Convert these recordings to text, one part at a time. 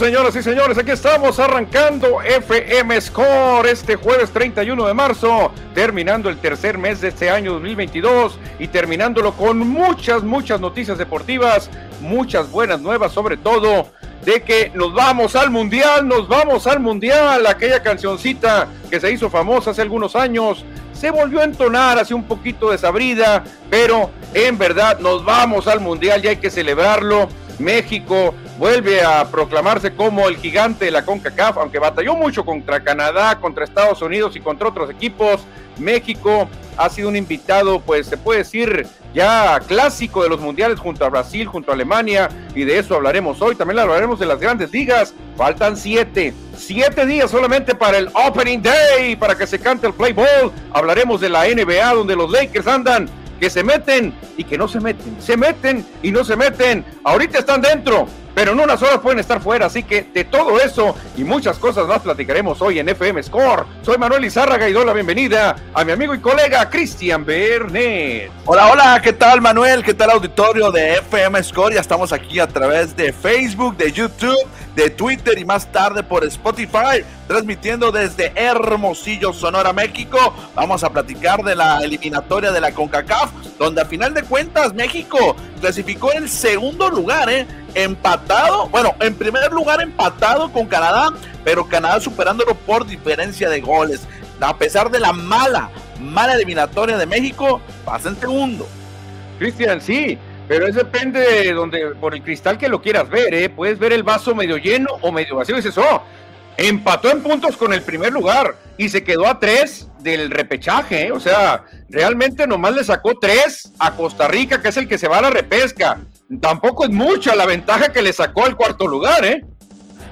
Señoras y señores, aquí estamos arrancando FM Score este jueves 31 de marzo, terminando el tercer mes de este año 2022 y terminándolo con muchas, muchas noticias deportivas, muchas buenas nuevas, sobre todo de que nos vamos al mundial, nos vamos al mundial, aquella cancioncita que se hizo famosa hace algunos años, se volvió a entonar hace un poquito desabrida, pero en verdad nos vamos al mundial y hay que celebrarlo. México vuelve a proclamarse como el gigante de la CONCACAF, aunque batalló mucho contra Canadá, contra Estados Unidos y contra otros equipos. México ha sido un invitado, pues se puede decir, ya clásico de los mundiales junto a Brasil, junto a Alemania, y de eso hablaremos hoy. También hablaremos de las grandes ligas. Faltan siete, siete días solamente para el Opening Day, para que se cante el play ball. Hablaremos de la NBA, donde los Lakers andan que se meten y que no se meten, se meten y no se meten. Ahorita están dentro, pero en unas horas pueden estar fuera. Así que de todo eso y muchas cosas más platicaremos hoy en FM Score. Soy Manuel Izárraga y doy la bienvenida a mi amigo y colega Cristian Bernet. Hola, hola, ¿qué tal Manuel? ¿Qué tal auditorio de FM Score? Ya estamos aquí a través de Facebook, de YouTube, de Twitter y más tarde por Spotify, transmitiendo desde Hermosillo, Sonora, México. Vamos a platicar de la eliminatoria de la CONCACAF, donde a final de cuentas México clasificó en el segundo lugar, ¿eh? empatado, bueno, en primer lugar empatado con Canadá, pero Canadá superándolo por diferencia de goles. A pesar de la mala, mala eliminatoria de México, pasa en segundo. Cristian, sí, pero eso depende de donde, por el cristal que lo quieras ver, ¿eh? Puedes ver el vaso medio lleno o medio vacío y dices, oh, empató en puntos con el primer lugar y se quedó a tres del repechaje, ¿eh? o sea, realmente nomás le sacó tres a Costa Rica, que es el que se va a la repesca tampoco es mucha la ventaja que le sacó al cuarto lugar, ¿eh?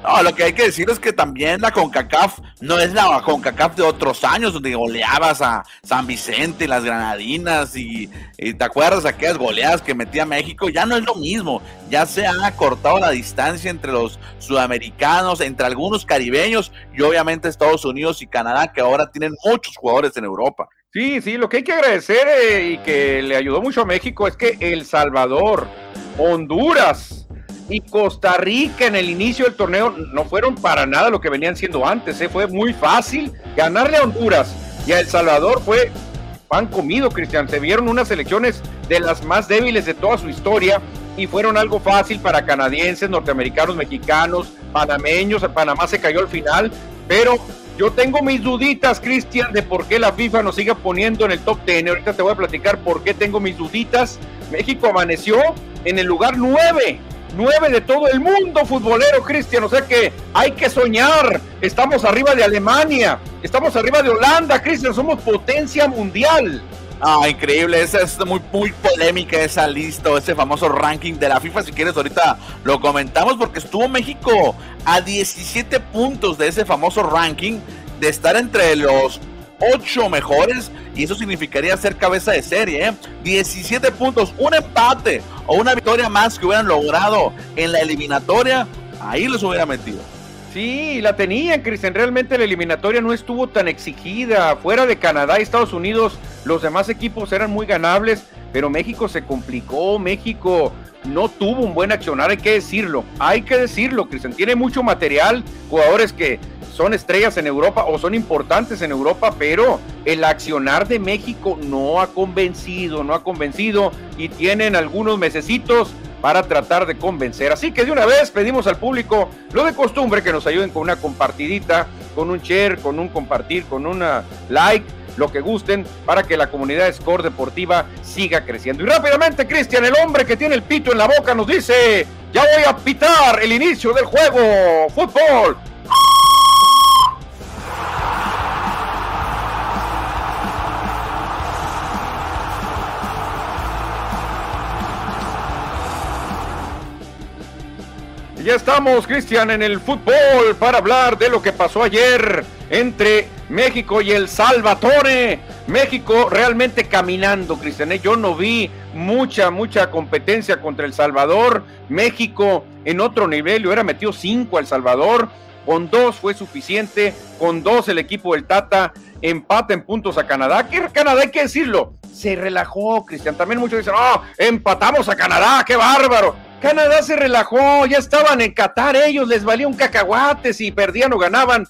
No, lo que hay que decir es que también la CONCACAF no es la CONCACAF de otros años donde goleabas a San Vicente, las Granadinas y, te acuerdas aquellas goleadas que metía México, ya no es lo mismo, ya se ha acortado la distancia entre los sudamericanos, entre algunos caribeños y obviamente Estados Unidos y Canadá que ahora tienen muchos jugadores en Europa. Sí, sí, lo que hay que agradecer eh, y que le ayudó mucho a México es que El Salvador Honduras y Costa Rica en el inicio del torneo no fueron para nada lo que venían siendo antes. ¿eh? Fue muy fácil ganarle a Honduras y a El Salvador fue pan comido, Cristian. Se vieron unas elecciones de las más débiles de toda su historia y fueron algo fácil para canadienses, norteamericanos, mexicanos, panameños. Panamá se cayó al final, pero yo tengo mis duditas, Cristian, de por qué la FIFA nos sigue poniendo en el top 10. Ahorita te voy a platicar por qué tengo mis duditas. México amaneció en el lugar 9. 9 de todo el mundo futbolero, Cristian. O sea que hay que soñar. Estamos arriba de Alemania. Estamos arriba de Holanda, Cristian. Somos potencia mundial. Ah, increíble, esa es muy, muy polémica esa lista, ese famoso ranking de la FIFA. Si quieres, ahorita lo comentamos porque estuvo México a 17 puntos de ese famoso ranking de estar entre los 8 mejores y eso significaría ser cabeza de serie. ¿eh? 17 puntos, un empate o una victoria más que hubieran logrado en la eliminatoria, ahí los hubiera metido. Sí, la tenían, Cristian. Realmente la eliminatoria no estuvo tan exigida. Fuera de Canadá y Estados Unidos, los demás equipos eran muy ganables, pero México se complicó. México no tuvo un buen accionar, hay que decirlo. Hay que decirlo, Cristian. Tiene mucho material, jugadores que son estrellas en Europa o son importantes en Europa, pero el accionar de México no ha convencido, no ha convencido y tienen algunos mesecitos para tratar de convencer. Así que de una vez pedimos al público lo de costumbre que nos ayuden con una compartidita, con un share, con un compartir, con una like, lo que gusten, para que la comunidad Score Deportiva siga creciendo. Y rápidamente, Cristian, el hombre que tiene el pito en la boca, nos dice, ya voy a pitar el inicio del juego. Fútbol. Ya estamos, Cristian, en el fútbol para hablar de lo que pasó ayer entre México y El Salvatore. México realmente caminando, Cristian. ¿eh? Yo no vi mucha, mucha competencia contra El Salvador. México en otro nivel, le hubiera metido cinco al Salvador. Con dos fue suficiente. Con dos el equipo del Tata empata en puntos a Canadá. Que Canadá hay que decirlo. Se relajó, Cristian. También muchos dicen, oh, empatamos a Canadá, qué bárbaro Canadá se relajó, ya estaban en Qatar ellos, les valía un cacahuate si perdían o ganaban.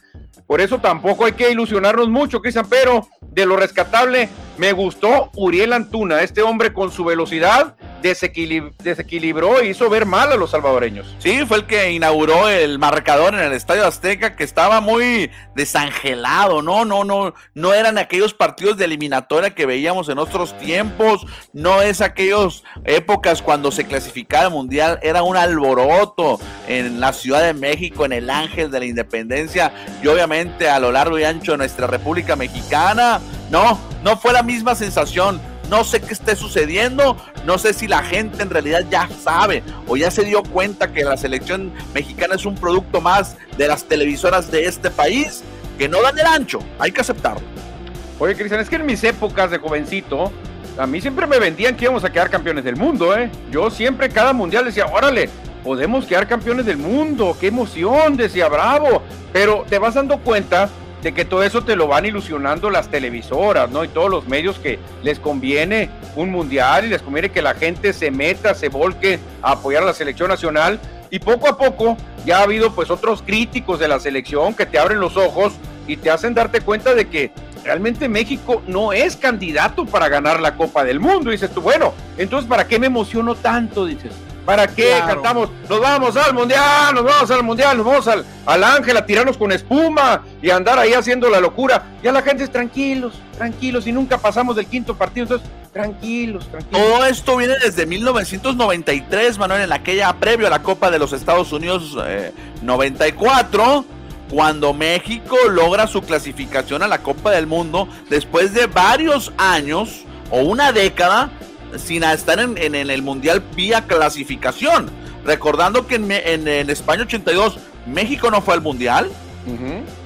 Por eso tampoco hay que ilusionarnos mucho, Cristian, pero de lo rescatable me gustó Uriel Antuna, este hombre con su velocidad desequilibró e hizo ver mal a los salvadoreños. Sí, fue el que inauguró el marcador en el Estadio Azteca, que estaba muy desangelado, ¿no? No, no, no eran aquellos partidos de eliminatoria que veíamos en otros tiempos, no es aquellas épocas cuando se clasificaba el Mundial, era un alboroto en la Ciudad de México, en el Ángel de la Independencia, y obviamente a lo largo y ancho de nuestra República Mexicana. No, no fue la misma sensación no sé qué esté sucediendo, no sé si la gente en realidad ya sabe o ya se dio cuenta que la selección mexicana es un producto más de las televisoras de este país que no dan el ancho, hay que aceptarlo. Oye, Cristian, es que en mis épocas de jovencito, a mí siempre me vendían que íbamos a quedar campeones del mundo, ¿eh? Yo siempre cada mundial decía, órale, podemos quedar campeones del mundo, qué emoción, decía, bravo. Pero te vas dando cuenta de que todo eso te lo van ilusionando las televisoras, ¿no? Y todos los medios que les conviene un mundial y les conviene que la gente se meta, se volque a apoyar a la selección nacional. Y poco a poco ya ha habido pues otros críticos de la selección que te abren los ojos y te hacen darte cuenta de que realmente México no es candidato para ganar la Copa del Mundo. Y dices tú, bueno, entonces ¿para qué me emociono tanto? Dices, ¿Para qué cantamos? Nos vamos al mundial, nos vamos al mundial, nos vamos al, al ángel a tirarnos con espuma y andar ahí haciendo la locura. Ya la gente es tranquilos, tranquilos y nunca pasamos del quinto partido, entonces tranquilos, tranquilos. Todo esto viene desde 1993, Manuel, en aquella previo a la Copa de los Estados Unidos 94 eh, cuando México logra su clasificación a la Copa del Mundo después de varios años o una década sin estar en, el Mundial vía clasificación. Recordando que en, en, España 82 México no fue al Mundial.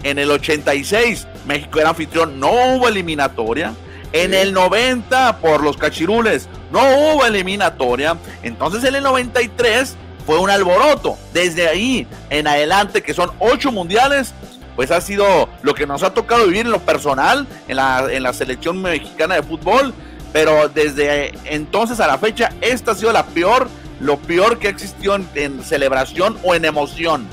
En el 86 México era anfitrión, no hubo eliminatoria. En el 90 por los cachirules no hubo eliminatoria. Entonces en el 93 fue un alboroto. Desde ahí en adelante, que son ocho mundiales, pues ha sido lo que nos ha tocado vivir en lo personal en la, en la selección mexicana de fútbol pero desde entonces a la fecha, esta ha sido la peor, lo peor que ha existido en, celebración o en emoción.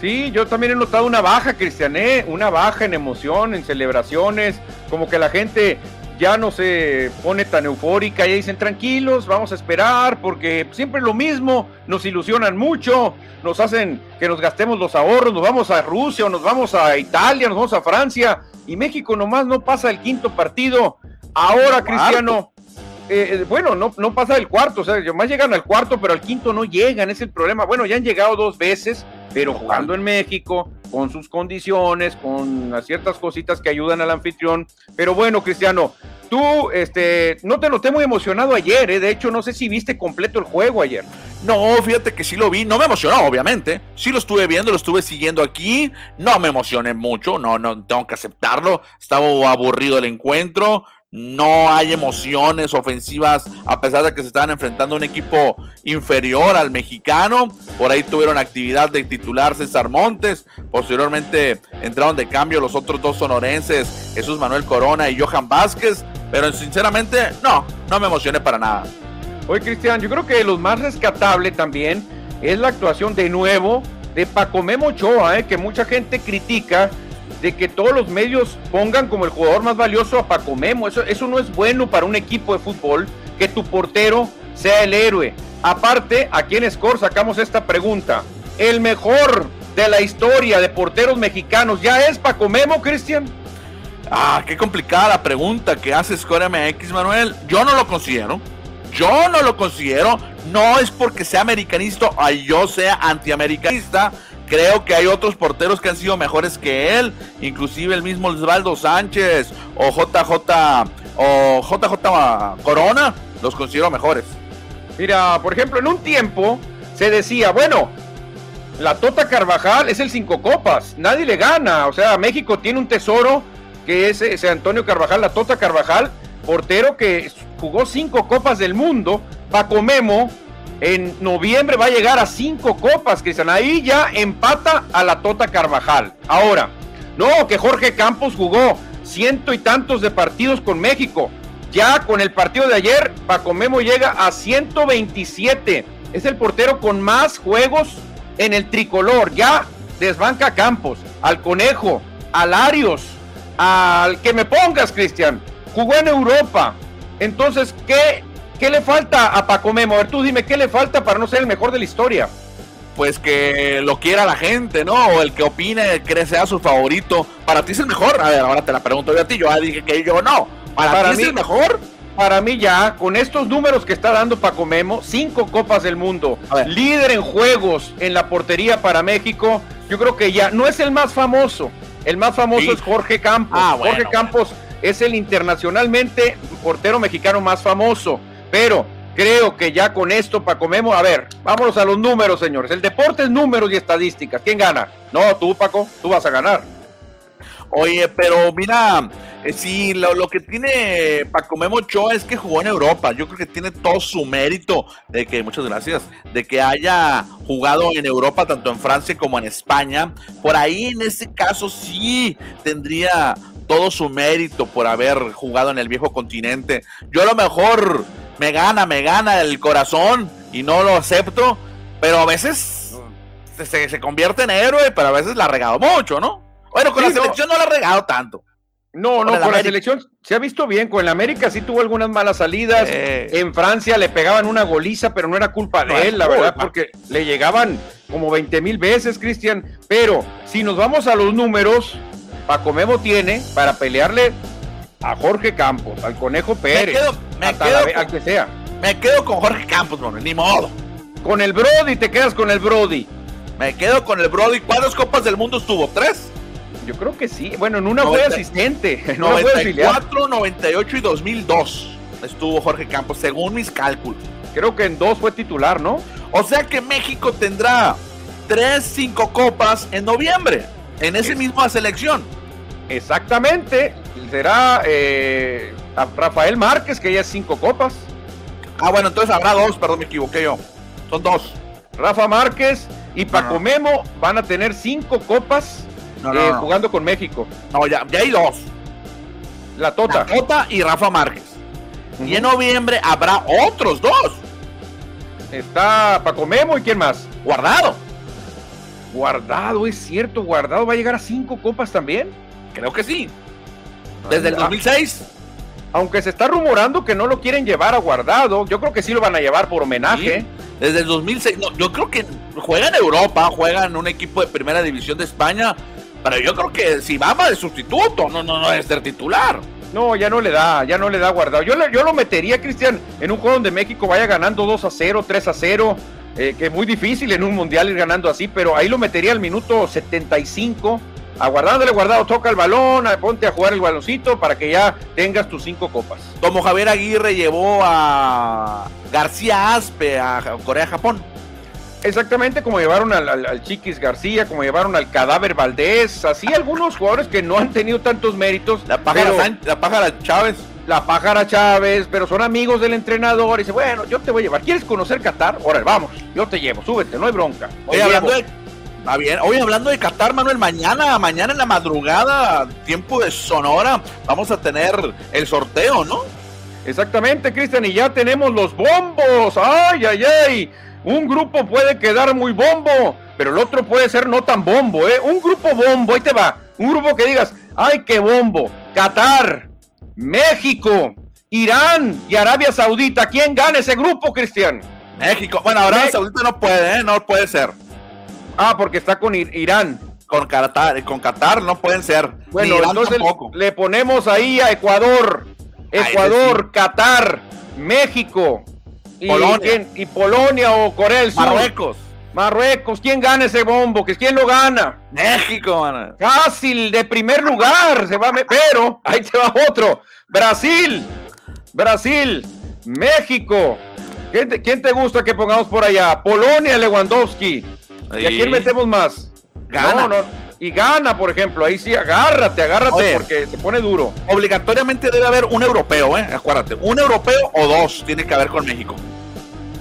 Sí, yo también he notado una baja, Cristiané, ¿eh? una baja en emoción, en celebraciones, como que la gente ya no se pone tan eufórica, y dicen tranquilos, vamos a esperar, porque siempre lo mismo, nos ilusionan mucho, nos hacen que nos gastemos los ahorros, nos vamos a Rusia o nos vamos a Italia, nos vamos a Francia, y México nomás no pasa el quinto partido. Ahora, Cristiano, eh, eh, bueno, no, no pasa el cuarto, o sea, más llegan al cuarto, pero al quinto no llegan, es el problema. Bueno, ya han llegado dos veces, pero jugando en México, con sus condiciones, con ciertas cositas que ayudan al anfitrión. Pero bueno, Cristiano, tú este, no te noté muy emocionado ayer, ¿eh? de hecho, no sé si viste completo el juego ayer. No, fíjate que sí lo vi, no me emocionó, obviamente. Sí lo estuve viendo, lo estuve siguiendo aquí. No me emocioné mucho, no, no, tengo que aceptarlo. Estaba aburrido el encuentro no hay emociones ofensivas a pesar de que se estaban enfrentando a un equipo inferior al mexicano. Por ahí tuvieron actividad de titular César Montes. Posteriormente entraron de cambio los otros dos sonorenses, Jesús Manuel Corona y Johan Vázquez. Pero sinceramente, no, no me emocioné para nada. Oye, Cristian, yo creo que lo más rescatable también es la actuación de nuevo de Paco Memo Ochoa, ¿eh? que mucha gente critica de que todos los medios pongan como el jugador más valioso a Paco Memo. Eso, eso no es bueno para un equipo de fútbol, que tu portero sea el héroe. Aparte, aquí en Score sacamos esta pregunta. ¿El mejor de la historia de porteros mexicanos ya es Paco Memo, Cristian? Ah, qué complicada la pregunta que hace Score MX, Manuel. Yo no lo considero. Yo no lo considero. No es porque sea americanista o yo sea antiamericanista Creo que hay otros porteros que han sido mejores que él, inclusive el mismo Osvaldo Sánchez o JJ o JJ Corona, los considero mejores. Mira, por ejemplo, en un tiempo se decía, bueno, la Tota Carvajal es el cinco copas, nadie le gana, o sea, México tiene un tesoro que es ese Antonio Carvajal, la Tota Carvajal, portero que jugó cinco copas del mundo, Paco Memo, en noviembre va a llegar a cinco copas, Cristian. Ahí ya empata a la Tota Carvajal. Ahora, no, que Jorge Campos jugó ciento y tantos de partidos con México. Ya con el partido de ayer, Paco Memo llega a 127 es el portero con más juegos en el tricolor. Ya desbanca a Campos, al Conejo, a Larios, al que me pongas, Cristian. Jugó en Europa. Entonces, ¿qué, ¿qué le falta a Paco Memo? A ver, tú dime, ¿qué le falta para no ser el mejor de la historia? Pues que lo quiera la gente, ¿no? O el que opine que sea su favorito. Para ti es el mejor. A ver, ahora te la pregunto yo a ti. Yo dije que yo no. Para, ti mí, es el mejor. Para mí ya, con estos números que está dando Paco Memo, cinco copas del mundo, líder en juegos en la portería para México, yo creo que ya no es el más famoso. El más famoso es Jorge Campos. Ah, Jorge Campos es el internacionalmente portero mexicano más famoso. Pero creo que ya con esto, Paco Memo, a ver, vámonos a los números, señores. El deporte es números y estadísticas. ¿Quién gana? No, tú, Paco, tú vas a ganar. Oye, pero mira, eh, sí, lo, que tiene Paco Memo Ochoa es que jugó en Europa. Yo creo que tiene todo su mérito de que, muchas gracias, de que haya jugado en Europa, tanto en Francia como en España. Por ahí, en ese caso, sí tendría todo su mérito por haber jugado en el viejo continente. Yo a lo mejor me gana, me gana el corazón y no lo acepto, pero a veces se, se convierte en héroe, pero a veces la ha regado mucho, ¿no? Bueno, con la selección no la ha regado tanto. No, no, con, la selección se ha visto bien. Con el América sí tuvo algunas malas salidas. En Francia le pegaban una goliza, pero no era culpa de él, la verdad, porque le llegaban como 20 mil veces, Cristian. Pero si nos vamos a los números, Paco Memo tiene para pelearle a Jorge Campos, al Conejo Pérez, me quedo, que sea. Me quedo con Jorge Campos, ni modo. Con el Brody te quedas con el Brody. Me quedo con el Brody. ¿Cuántas copas del mundo estuvo? ¿Tres? Yo creo que sí. Bueno, en una fue asistente. En 94, 98 y 2002 estuvo Jorge Campos, según mis cálculos. Creo que en dos fue titular, ¿no? O sea que México tendrá tres, cinco copas en noviembre, en esa misma selección. Exactamente. Será eh, Rafael Márquez, que ya es cinco copas. Ah, bueno, entonces habrá dos, perdón, me equivoqué yo. Son dos. Rafa Márquez y Paco Memo van a tener cinco copas eh, jugando con México. No, ya, ya hay dos. La Tota. La Tota y Rafa Márquez. Y en noviembre habrá otros dos. Está Paco Memo y quién más? Guardado. Guardado, es cierto, Guardado va a llegar a cinco copas también. Creo que sí. Desde el 2006. Aunque se está rumorando que no lo quieren llevar a Guardado, yo creo que sí lo van a llevar por homenaje. Desde el 2006, no, yo creo que juega en Europa, juega en un equipo de primera división de España, pero yo creo que si va de sustituto, no, no, no es ser titular. No, ya no le da, ya no le da guardado. Yo, yo lo metería, Cristian, en un juego donde México vaya ganando 2 a 0, 3 a 0, eh, que es muy difícil en un mundial ir ganando así, pero ahí lo metería al minuto 75, aguardándole guardado, toca el balón, ponte a jugar el baloncito para que ya tengas tus cinco copas. Como Javier Aguirre llevó a García Aspe a Corea-Japón. Exactamente como llevaron al, Chiquis García, como llevaron al Cadáver Valdés, así algunos jugadores que no han tenido tantos méritos. La pájara, la pájara Chávez. La pájara Chávez, pero son amigos del entrenador. Y dice, bueno, yo te voy a llevar. ¿Quieres conocer Qatar? Órale, vamos, yo te llevo, súbete, no hay bronca. Oye, hablando de, bien. Hoy hablando de Qatar, Manuel, mañana, mañana en la madrugada, tiempo de Sonora, vamos a tener el sorteo, ¿no? Exactamente, Cristian, y ya tenemos los bombos. ¡Ay, ay, ay! Un grupo puede quedar muy bombo, pero el otro puede ser no tan bombo, ¿eh? Un grupo bombo, ahí te va. Un grupo que digas, ¡ay, qué bombo! Qatar, México, Irán y Arabia Saudita. ¿Quién gana ese grupo, Cristian? México. Bueno, Arabia Saudita no puede, ¿eh? No puede ser. Ah, porque está con Irán. Con Qatar, con Qatar no pueden ser. Bueno, entonces le ponemos ahí a Ecuador. Ecuador, Qatar, México, y Polonia. y Polonia o Corea del Sur. Marruecos. Marruecos, ¿quién gana ese bombo? ¿Quién lo gana? México, man. Fácil, de primer lugar. Se va, pero ahí se va otro. Brasil, Brasil, México. ¿Quién te, gusta que pongamos por allá? Polonia, Lewandowski. ¿Y a quién metemos más? Gana. Y gana, por ejemplo. Ahí sí, agárrate, agárrate, porque se pone duro. Obligatoriamente debe haber un europeo, ¿eh? Acuérdate. Un europeo o dos tiene que haber con México.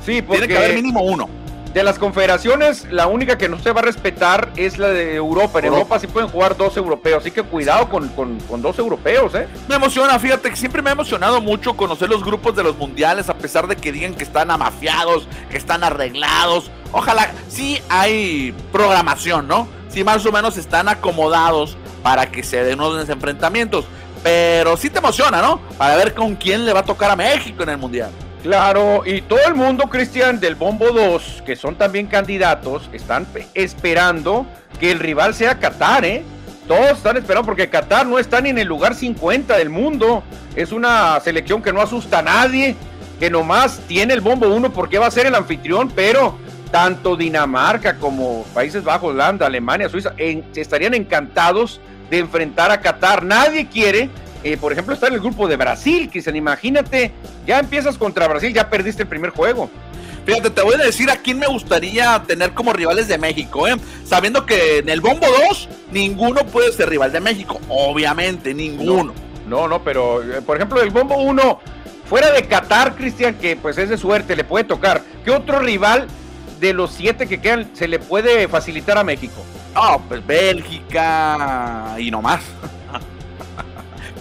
Sí, porque... Tiene que haber mínimo uno. De las confederaciones, la única que no se va a respetar es la de Europa. En Europa, sí pueden jugar dos europeos, así que cuidado con, con, dos europeos, ¿eh? Me emociona, fíjate que siempre me ha emocionado mucho conocer los grupos de los mundiales, a pesar de que digan que están amafiados, que están arreglados. Ojalá, sí hay programación, ¿no? Sí, más o menos están acomodados para que se den unos enfrentamientos. Pero sí te emociona, ¿no? Para ver con quién le va a tocar a México en el mundial. Claro, y todo el mundo, Cristian, del Bombo 2, que son también candidatos, están esperando que el rival sea Qatar, ¿eh? Todos están esperando porque Qatar no está ni en el lugar 50 del mundo. Es una selección que no asusta a nadie, que nomás tiene el Bombo 1 porque va a ser el anfitrión, pero tanto Dinamarca como Países Bajos, Holanda, Alemania, Suiza, estarían encantados de enfrentar a Qatar. Nadie quiere eh, por ejemplo, está en el grupo de Brasil, Cristian. Imagínate, ya empiezas contra Brasil, ya perdiste el primer juego. Fíjate, te voy a decir a quién me gustaría tener como rivales de México, ¿eh? Sabiendo que en el Bombo 2 ninguno puede ser rival de México, obviamente, ninguno. No, no, pero eh, por ejemplo, el Bombo 1, fuera de Qatar, Cristian, que pues es de suerte, le puede tocar. ¿Qué otro rival de los siete que quedan se le puede facilitar a México? Ah, pues Bélgica y no más.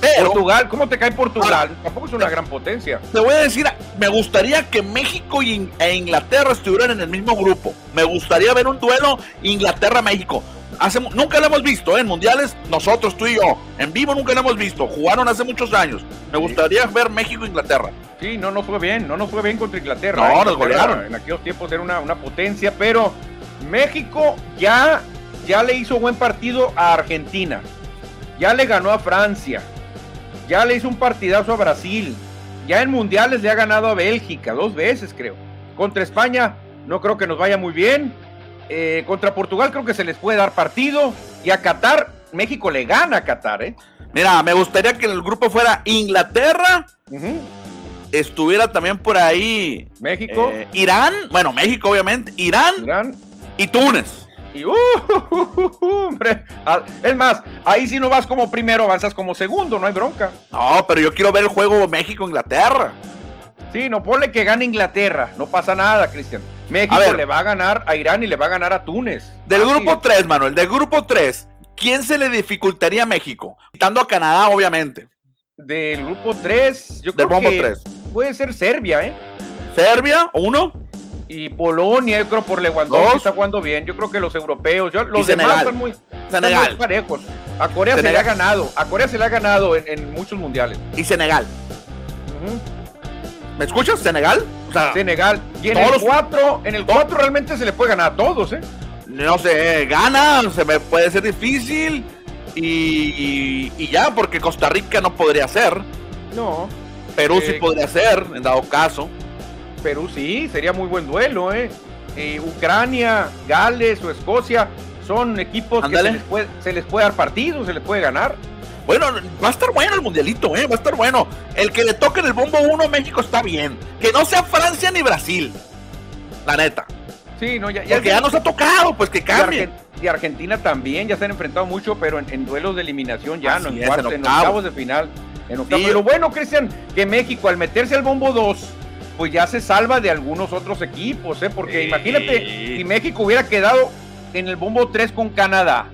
Portugal, ¿cómo te cae Portugal? Tampoco es una gran potencia. Te voy a decir, me gustaría que México e Inglaterra estuvieran en el mismo grupo. Me gustaría ver un duelo Inglaterra-México. nunca lo hemos visto ¿eh? en mundiales, nosotros, tú y yo. En vivo nunca lo hemos visto. Jugaron hace muchos años. Me gustaría ver México-Inglaterra. Sí, no nos fue bien, no nos fue bien contra Inglaterra. No, ¿eh? nos golearon. En aquellos tiempos era una, una potencia, pero México ya, ya le hizo buen partido a Argentina. Ya le ganó a Francia ya le hizo un partidazo a Brasil. Ya en mundiales le ha ganado a Bélgica, dos veces creo. Contra España no creo que nos vaya muy bien. Eh, contra Portugal creo que se les puede dar partido. Y a Qatar, México le gana a Qatar, ¿eh? Mira, me gustaría que en el grupo fuera Inglaterra. Estuviera también por ahí. México. Eh, Irán. Bueno, México, obviamente. Irán. Irán. Y Túnez. Y, uh, hombre, ah, es más, ahí si no vas como primero, avanzas como segundo, no hay bronca. No, pero yo quiero ver el juego México-Inglaterra. Sí, no ponle que gane Inglaterra, no pasa nada, Cristian. México le va a ganar a Irán y le va a ganar a Túnez. Del grupo 3, Manuel, del grupo 3, ¿quién se le dificultaría a México? Quitando a Canadá, obviamente. Del grupo 3, yo creo que 3. puede ser Serbia, ¿eh? ¿Serbia? ¿Uno? Y Polonia, yo creo por Lewandowski está jugando bien. Yo creo que los europeos, yo, los demás están muy, parejos. A Corea se le ha ganado, a Corea se le ha ganado en, muchos mundiales. Y Senegal. ¿Me escuchas? Senegal. Senegal. Y en el 4, en el 4 realmente se le puede ganar a todos, ¿eh? No sé, gana, se me puede ser difícil. Y, y, ya, porque Costa Rica no podría ser. No. Perú sí eh, podría ser, en dado caso. Perú sí, sería muy buen duelo, ¿eh? Ucrania, Gales o Escocia son equipos que se les, puede, se les, puede, dar partido, se les puede ganar. Bueno, va a estar bueno el mundialito, ¿eh? Va a estar bueno. El que le toque en el bombo 1 México está bien. Que no sea Francia ni Brasil. La neta. Sí, no, ya, ya, Porque ya nos ha tocado, pues que cambien. Y, Argentina también, ya se han enfrentado mucho, pero en, duelos de eliminación ya, no en, cuartos, en, octavos de final. En Pero bueno, Cristian, que México al meterse al bombo 2 pues ya se salva de algunos otros equipos, ¿eh? Porque imagínate si México hubiera quedado en el bombo 3 con Canadá.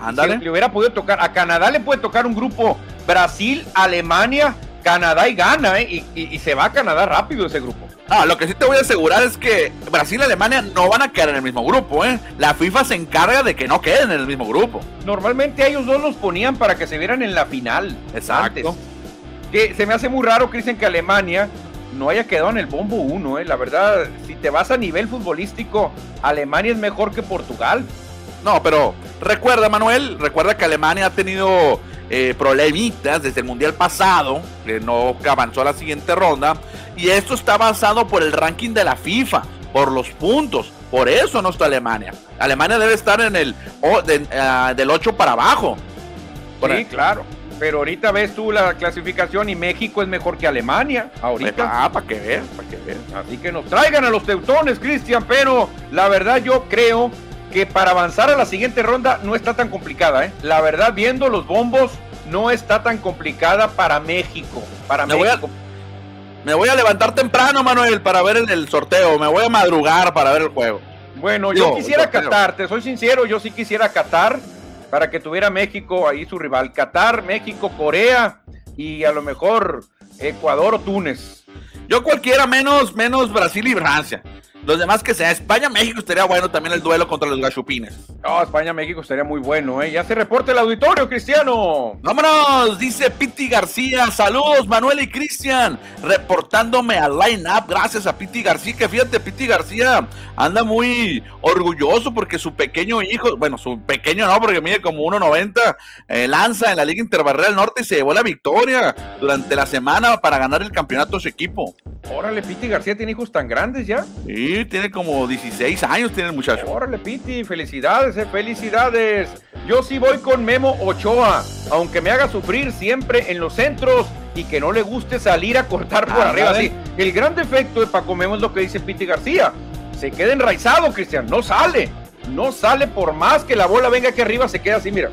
Ándale. le hubiera podido tocar, a Canadá le puede tocar un grupo Brasil, Alemania, Canadá y gana, ¿eh? Y, se va a Canadá rápido ese grupo. Ah, lo que sí te voy a asegurar es que Brasil y Alemania no van a quedar en el mismo grupo, ¿eh? La FIFA se encarga de que no queden en el mismo grupo. Normalmente ellos dos los ponían para que se vieran en la final. Exacto. Que se me hace muy raro, Cristian, que Alemania no haya quedado en el bombo 1, eh. La verdad, si te vas a nivel futbolístico, Alemania es mejor que Portugal. No, pero recuerda, Manuel, recuerda que Alemania ha tenido eh, problemitas desde el Mundial pasado, que no avanzó a la siguiente ronda, y esto está basado por el ranking de la FIFA, por los puntos. Por eso no está Alemania. Alemania debe estar en el ah, del 8 para abajo. sí, claro. Pero ahorita ves tú la clasificación y México es mejor que Alemania. Ahorita. Ah, para que veas, para que veas. Así que nos traigan a los teutones, Cristian. Pero la verdad, yo creo que para avanzar a la siguiente ronda no está tan complicada, ¿eh? La verdad, viendo los bombos, no está tan complicada para México. Para me México. Voy a, me voy a levantar temprano, Manuel, para ver el sorteo. Me voy a madrugar para ver el juego. Bueno, yo quisiera Qatar, te soy sincero, yo sí quisiera Qatar para que tuviera México ahí su rival. Qatar, México, Corea y a lo mejor Ecuador o Túnez. Yo cualquiera menos, menos Brasil y Francia. Los demás que sea España-México estaría bueno también el duelo contra los gachupines. No, España-México estaría muy bueno, ¿eh? Ya se reporta el auditorio, Cristiano. Vámonos, dice Piti García. Saludos, Manuel y Cristian. Reportándome al line-up. Gracias a Piti García. Que fíjate, Piti García anda muy orgulloso porque su pequeño hijo, bueno, su pequeño no, porque mide como 1.90, eh, lanza en la Liga Interbarrera Norte y se llevó la victoria durante la semana para ganar el campeonato a su equipo. Órale, Piti García tiene hijos tan grandes ya. Sí, tiene como 16 años, tiene el muchacho. Órale, Piti, felicidades, eh, felicidades. Yo sí voy con Memo Ochoa, aunque me haga sufrir siempre en los centros y que no le guste salir a cortar por ah, arriba. Sí, el gran defecto de Paco Memo es lo que dice Piti García. Se queda enraizado, Cristian, no sale. No sale por más que la bola venga aquí arriba, se queda así, mira.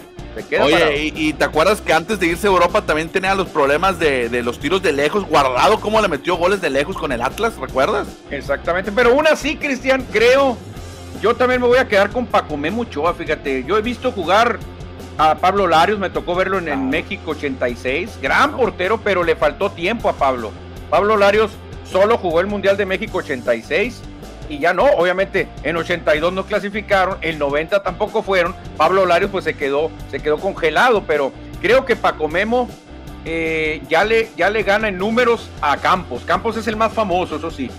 Oye, y, te acuerdas que antes de irse a Europa también tenía los problemas de, los tiros de lejos, guardado cómo le metió goles de lejos con el Atlas, ¿recuerdas? Exactamente, pero aún así, Cristian, creo, yo también me voy a quedar con Paco Memuchoa, fíjate, yo he visto jugar a Pablo Larios, me tocó verlo en, en México 86, gran portero, pero le faltó tiempo a Pablo. Pablo Larios solo jugó el Mundial de México 86 y ya no, obviamente en 82 no clasificaron, el 90 tampoco fueron, Pablo Larios pues se quedó, se quedó congelado, pero creo que Paco Memo eh, ya, le, ya le gana en números a Campos, Campos es el más famoso, eso sí.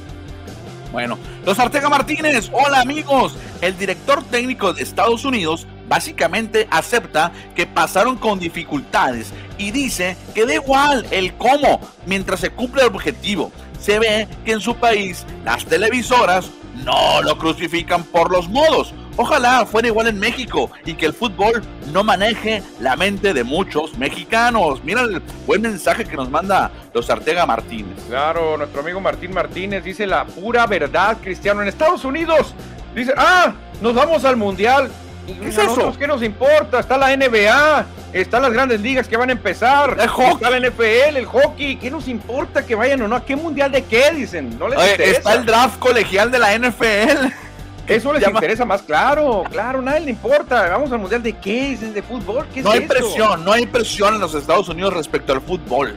Bueno, los Artega Martínez, hola amigos, el director técnico de Estados Unidos básicamente acepta que pasaron con dificultades y dice que da igual el cómo mientras se cumple el objetivo. Se ve que en su país las televisoras no lo crucifican por los modos. Ojalá fuera igual en México y que el fútbol no maneje la mente de muchos mexicanos. Mira el buen mensaje que nos manda los Artega Martínez. Claro, nuestro amigo Martín Martínez dice la pura verdad, Cristiano. En Estados Unidos dice, ah, nos vamos al Mundial. ¿Qué es eso? ¿Qué nos importa? Está la NBA, están las grandes ligas que van a empezar. El hockey. Está la NFL, el hockey. ¿Qué nos importa que vayan o no? ¿A qué mundial de qué? Dicen. No les interesa. Está el draft colegial de la NFL. Eso les interesa más, claro, claro, nadie le importa. Vamos al mundial de qué, de fútbol, ¿qué No hay presión, no hay presión en los Estados Unidos respecto al fútbol.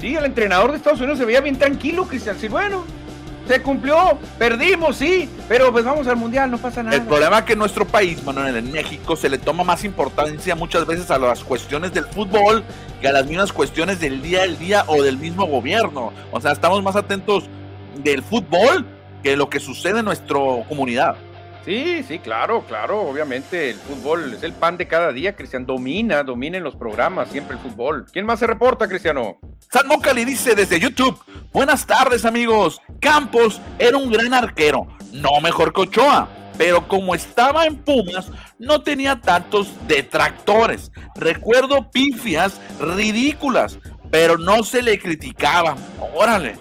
Sí, el entrenador de Estados Unidos se veía bien tranquilo, Cristian. Sí, bueno, se cumplió, perdimos, sí, pero pues vamos al mundial, no pasa nada. El problema es que en nuestro país, Manuel, en México, se le toma más importancia muchas veces a las cuestiones del fútbol que a las mismas cuestiones del día al día o del mismo gobierno. O sea, estamos más atentos del fútbol que lo que sucede en nuestra comunidad. Sí, sí, claro, claro, obviamente el fútbol es el pan de cada día, Cristian, domina, domina en los programas, siempre el fútbol. ¿Quién más se reporta, Cristiano? San Mocali dice desde YouTube, buenas tardes amigos, Campos era un gran arquero, no mejor que Ochoa, pero como estaba en Pumas, no tenía tantos detractores. Recuerdo pifias ridículas, pero no se le criticaba. Órale.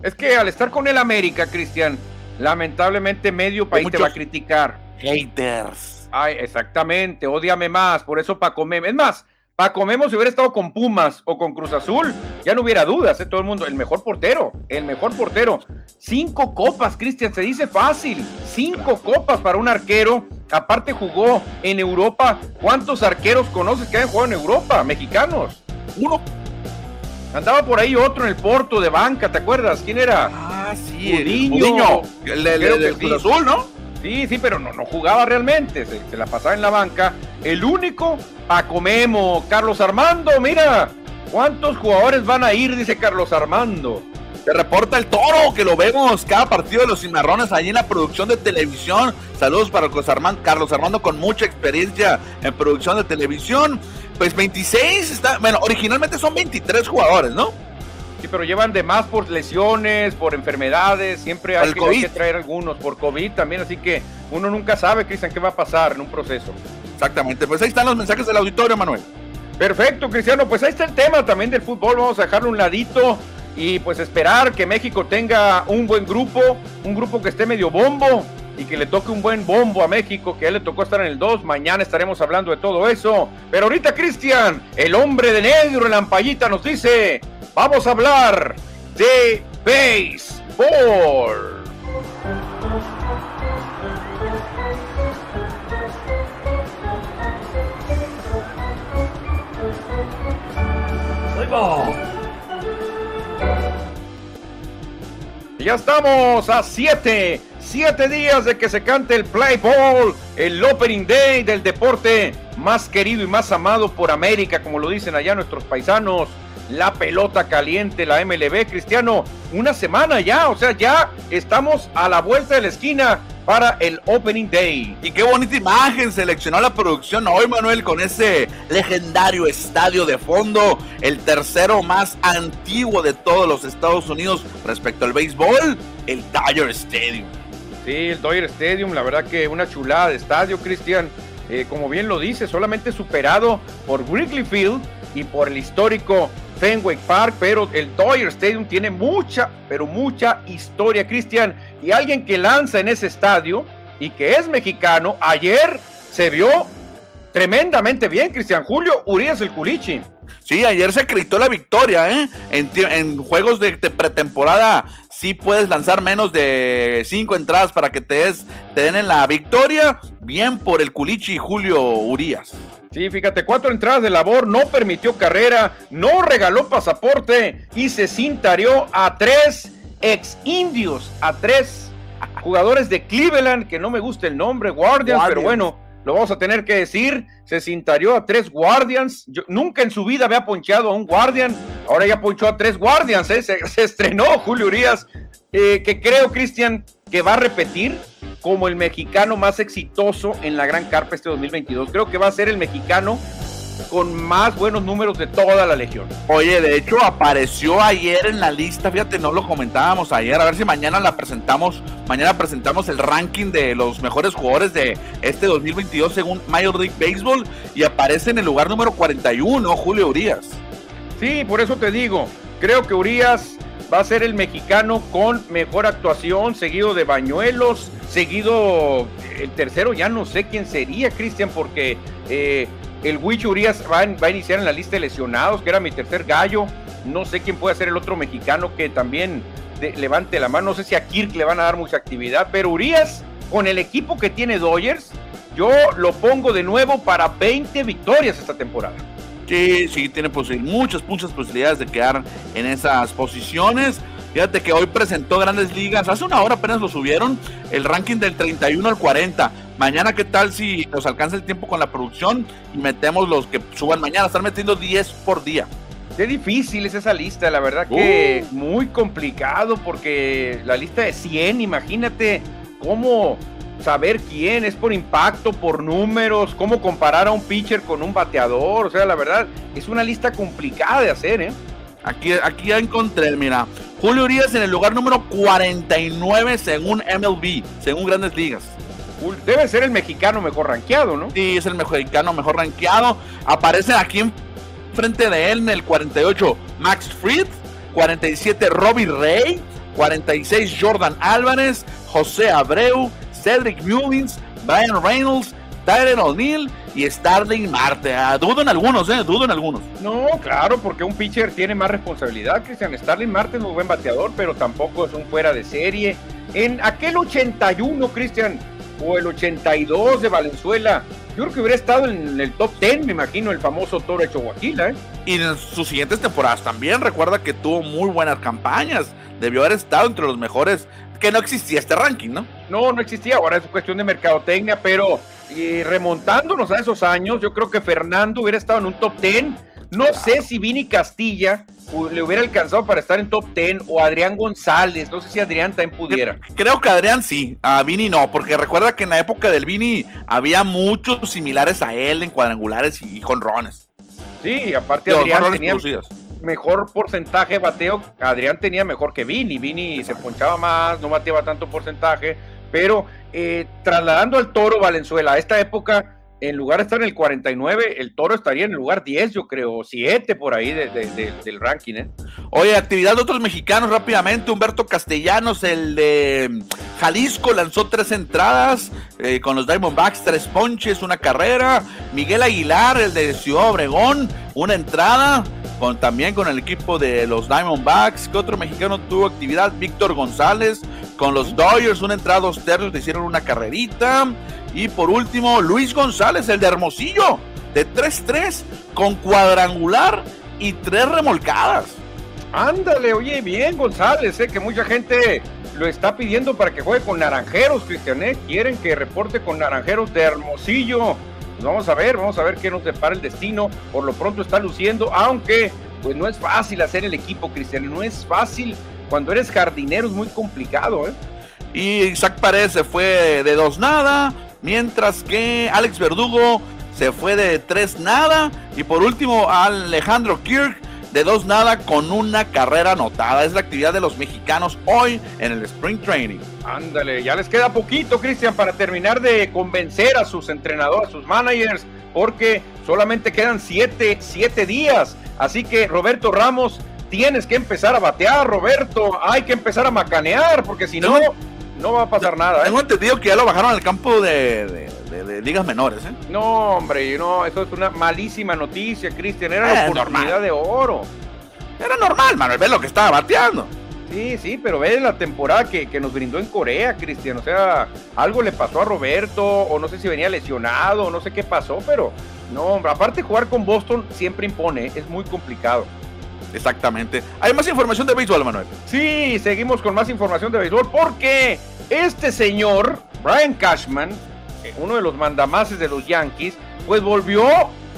Es que al estar con el América, Cristian, Lamentablemente medio país te va a criticar. Haters. Ay, exactamente, odiame más, por eso Paco Memo. Es más, Paco Memo si hubiera estado con Pumas o con Cruz Azul, ya no hubiera dudas, ¿eh? todo el mundo, el mejor portero, el mejor portero. Cinco copas, Cristian, se dice fácil. Cinco copas para un arquero. Aparte jugó en Europa. ¿Cuántos arqueros conoces que han jugado en Europa? Mexicanos. Uno. Andaba por ahí otro en el Porto de banca, ¿te acuerdas? ¿Quién era? Ah, sí, el, el, Cruz Azul, ¿no? Sí, sí, pero no, no jugaba realmente, se, la pasaba en la banca. El único, Paco Memo, Carlos Armando, mira, ¿cuántos jugadores van a ir? Dice Carlos Armando. Se reporta el toro, que lo vemos cada partido de los cimarrones ahí en la producción de televisión. Saludos para Carlos Armando, Carlos Armando con mucha experiencia en producción de televisión. Pues 26, está, bueno, originalmente son 23 jugadores, ¿no? Sí, pero llevan de más por lesiones, por enfermedades, siempre hay, que, traer algunos, por COVID también, así que uno nunca sabe, Cristian, qué va a pasar en un proceso. Exactamente, pues ahí están los mensajes del auditorio, Manuel. Perfecto, Cristiano, pues ahí está el tema también del fútbol, vamos a dejarlo un ladito y pues esperar que México tenga un buen grupo, un grupo que esté medio bombo, y que le toque un buen bombo a México, que a él le tocó estar en el 2. Mañana estaremos hablando de todo eso. Pero ahorita, Cristian, el hombre de negro en la ampallita nos dice: Vamos a hablar de béisbol. Ya estamos a 7 siete días de que se cante el play ball, el opening day del deporte más querido y más amado por América, como lo dicen allá nuestros paisanos. La pelota caliente, la MLB, Cristiano, una semana ya, o sea, ya estamos a la vuelta de la esquina para el Opening Day. Y qué bonita imagen seleccionó la producción hoy, Manuel, con ese legendario estadio de fondo, el tercero más antiguo de todos los Estados Unidos respecto al béisbol, el Dodger Stadium. Sí, el Dodger Stadium, la verdad que una chulada de estadio, Cristian. Eh, como bien lo dice, solamente superado por Wrigley Field y por el histórico Fenway Park, pero el Dodger Stadium tiene mucha, pero mucha historia, Cristian. Y alguien que lanza en ese estadio y que es mexicano, ayer se vio tremendamente bien, Cristian Julio Urias el Culichi. Sí, ayer se acreditó la victoria, ¿eh? En, juegos de, pretemporada sí puedes lanzar menos de cinco entradas para que te, des, te den en la victoria. Bien por el Culichi Julio Urias. Sí, fíjate, cuatro entradas de labor, no permitió carrera, no regaló pasaporte y se cintarió a tres ex indios, a tres jugadores de Cleveland, que no me gusta el nombre, Guardians, pero bueno, lo vamos a tener que decir. Se cintarió a tres Guardians. Nunca en su vida había ponchado a un Guardian. Ahora ya ponchó a tres Guardians. ¿eh? Se, estrenó Julio Urias, eh, que creo, Cristian, que va a repetir como el mexicano más exitoso en la Gran Carpa este 2022. Creo que va a ser el mexicano con más buenos números de toda la legión. Oye, de hecho apareció ayer en la lista, fíjate, no lo comentábamos ayer, a ver si mañana la presentamos, mañana presentamos el ranking de los mejores jugadores de este 2022 según Major League Baseball y aparece en el lugar número 41, Julio Urias. Sí, por eso te digo, creo que Urias va a ser el mexicano con mejor actuación, seguido de Bañuelos, seguido el tercero, ya no sé quién sería, Cristian, porque eh, el Huicho Urias va, a iniciar en la lista de lesionados, que era mi tercer gallo. No sé quién puede ser el otro mexicano que también levante la mano. No sé si a Kirk le van a dar mucha actividad, pero Urias, con el equipo que tiene Dodgers, yo lo pongo de nuevo para 20 victorias esta temporada. Sí, sí, tiene muchas, muchas posibilidades de quedar en esas posiciones. Fíjate que hoy presentó Grandes Ligas, hace una hora apenas lo subieron, el ranking del 31 al 40. Mañana, ¿qué tal si nos alcanza el tiempo con la producción y metemos los que suban mañana? Están metiendo 10 por día. Qué difícil es esa lista, la verdad que uh. muy complicado porque la lista de 100, imagínate cómo saber quién es por impacto, por números, cómo comparar a un pitcher con un bateador, o sea, la verdad es una lista complicada de hacer, ¿eh? Aquí, aquí ya encontré, mira. Julio Urias en el lugar número 49 según MLB, según Grandes Ligas. Debe ser el mexicano mejor rankeado, ¿no? Sí, es el mexicano mejor rankeado. Aparece aquí en frente de él en el 48 Max Fried, 47 Robbie Ray, 46 Jordan Álvarez, José Abreu, Cedric Mullins, Brian Reynolds, Tyler O'Neill y Starling Marte. Ah, dudo en algunos, ¿eh? Dudo en algunos. No, claro, porque un pitcher tiene más responsabilidad, Cristian. Starling Marte es un buen bateador, pero tampoco es un fuera de serie. En aquel 81, Cristian, o el 82 de Valenzuela, yo creo que hubiera estado en el top 10, me imagino, el famoso Toro de Chihuahua, ¿eh? Y en sus siguientes temporadas también, recuerda que tuvo muy buenas campañas. Debió haber estado entre los mejores, que no existía este ranking, ¿no? No, no existía, ahora es cuestión de mercadotecnia, pero y remontándonos a esos años, yo creo que Fernando hubiera estado en un top 10. No sé si Vini Castilla le hubiera alcanzado para estar en top 10 o Adrián González. No sé si Adrián también pudiera. Creo que Adrián sí, a Vini no, porque recuerda que en la época del Vini había muchos similares a él en cuadrangulares y jonrones. Sí, aparte Adrián tenía mejor porcentaje de bateo. Adrián tenía mejor que Vini. Vini se ponchaba más, no bateaba tanto porcentaje pero eh, trasladando al toro Valenzuela a esta época, en lugar de estar en el 49, el toro estaría en el lugar 10, yo creo, 7 por ahí del ranking. ¿eh? Oye, actividad de otros mexicanos rápidamente. Humberto Castellanos, el de Jalisco, lanzó tres entradas eh, con los Diamondbacks, tres ponches, una carrera. Miguel Aguilar, el de Ciudad Obregón, una entrada. Con, también con el equipo de los Diamondbacks. ¿Qué otro mexicano tuvo actividad? Víctor González, con los Dodgers, una entrada, dos tercios, le hicieron una carrerita. Y por último, Luis González, el de Hermosillo, de 3-3, con cuadrangular y tres remolcadas. Ándale, oye, bien González, sé que mucha gente lo está pidiendo para que juegue con Naranjeros, Cristian, ¿eh? quieren que reporte con Naranjeros de Hermosillo. Pues vamos a ver, vamos a ver qué nos depara el destino. Por lo pronto está luciendo, aunque pues no es fácil hacer el equipo, Cristian, no es fácil. Cuando eres jardinero es muy complicado, ¿eh? Y Isaac Paredes se fue de dos nada, mientras que Alex Verdugo se fue de tres nada. Y por último, Alejandro Kirk de dos nada con una carrera anotada. Es la actividad de los mexicanos hoy en el Spring Training. Ándale, ya les queda poquito, Cristian, para terminar de convencer a sus entrenadores, a sus managers, porque solamente quedan siete, siete días. Así que Roberto Ramos, tienes que empezar a batear, Roberto. Hay que empezar a macanear, porque si no, no va a pasar nada. ¿eh? Tengo entendido que ya lo bajaron al campo de de, ligas menores. ¿eh? No, hombre, no, eso es una malísima noticia, Cristian. Era la oportunidad de oro. Era normal, Manuel, ve lo que estaba bateando. Sí, sí, pero ve la temporada que, que nos brindó en Corea, Cristian. O sea, algo le pasó a Roberto, o no sé si venía lesionado, o no sé qué pasó, pero no, hombre, aparte jugar con Boston siempre impone, es muy complicado. Exactamente. ¿Hay más información de béisbol, Manuel? Sí, seguimos con más información de béisbol porque este señor, Brian Cashman, uno de los mandamases de los Yankees, pues volvió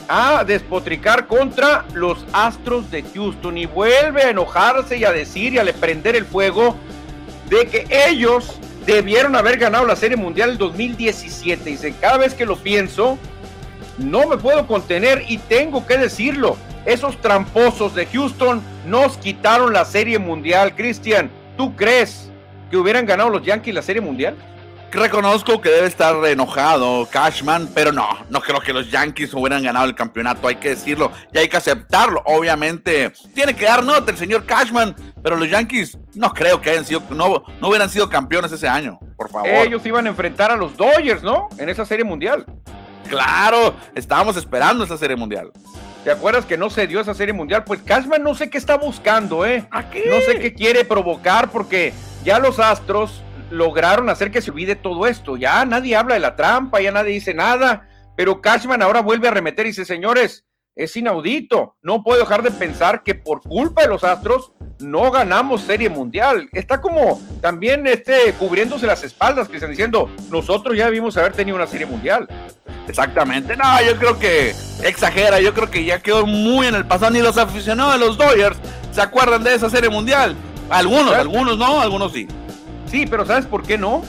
a despotricar contra los Astros de Houston y vuelve a enojarse y a decir y a prender el fuego de que ellos debieron haber ganado la Serie Mundial el 2017. Dice, cada vez que lo pienso, no me puedo contener y tengo que decirlo. Esos tramposos de Houston nos quitaron la Serie Mundial. Cristian, ¿tú crees que hubieran ganado los Yankees la Serie Mundial? reconozco que debe estar enojado Cashman, pero no, no creo que los Yankees hubieran ganado el campeonato, hay que decirlo y hay que aceptarlo. Obviamente, tiene que dar nota el señor Cashman, pero los Yankees no creo que hayan sido, no, no hubieran sido campeones ese año, por favor. Ellos iban a enfrentar a los Dodgers, ¿no? En esa serie mundial. Claro, estábamos esperando esa serie mundial. ¿Te acuerdas que no se dio esa serie mundial? Pues Cashman no sé qué está buscando, ¿eh? No sé qué quiere provocar porque ya los Astros lograron hacer que se olvide todo esto. Ya nadie habla de la trampa, ya nadie dice nada, pero Cashman ahora vuelve a remeter y dice, señores, es inaudito. No puedo dejar de pensar que por culpa de los Astros no ganamos Serie Mundial. Está como también este, cubriéndose las espaldas, que están diciendo, nosotros ya debimos haber tenido una Serie Mundial. Exactamente. No, yo creo que exagera. Yo creo que ya quedó muy en el pasado. Ni los aficionados de los Dodgers se acuerdan de esa Serie Mundial. Algunos, algunos no, algunos sí. Sí, pero ¿sabes por qué no?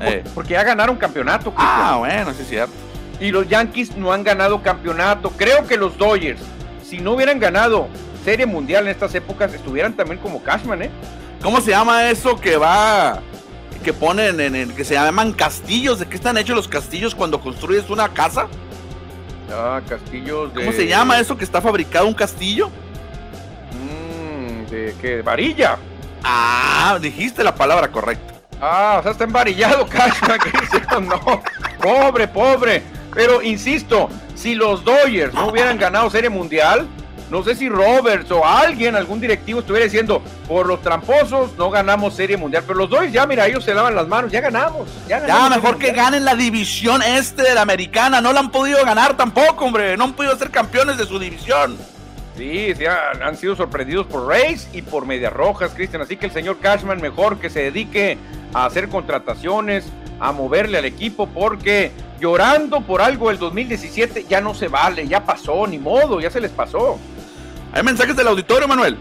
Eh. Porque ya ganaron campeonato. Ah, bueno, sí es cierto. Y los Yankees no han ganado campeonato. Creo que los Dodgers, si no hubieran ganado Serie Mundial en estas épocas, estuvieran también como Cashman, ¿eh? ¿Cómo se llama eso que va, que ponen en el, que se llaman castillos? ¿De qué están hechos los castillos cuando construyes una casa? Ah, castillos de... ¿Cómo se llama eso que está fabricado un castillo? Mmm, de qué, varilla. Ah, dijiste la palabra correcta. Ah, o sea, está embarillado, Cashman. no, pobre, pobre. Pero insisto, si los Dodgers no hubieran ganado Serie Mundial, no sé si Roberts o alguien, algún directivo estuviera diciendo, por los tramposos no ganamos Serie Mundial. Pero los Dodgers ya, mira, ellos se lavan las manos, ya ganamos. Ya, ya mejor que ganen la división este de la americana. No la han podido ganar tampoco, hombre. No han podido ser campeones de su división. Sí, sí han, sido sorprendidos por Rays y por Medias Rojas, Cristian. Así que el señor Cashman mejor que se dedique a hacer contrataciones, a moverle al equipo, porque llorando por algo del 2017 ya no se vale, ya pasó, ni modo, ya se les pasó. ¿Hay mensajes del auditorio, Manuel?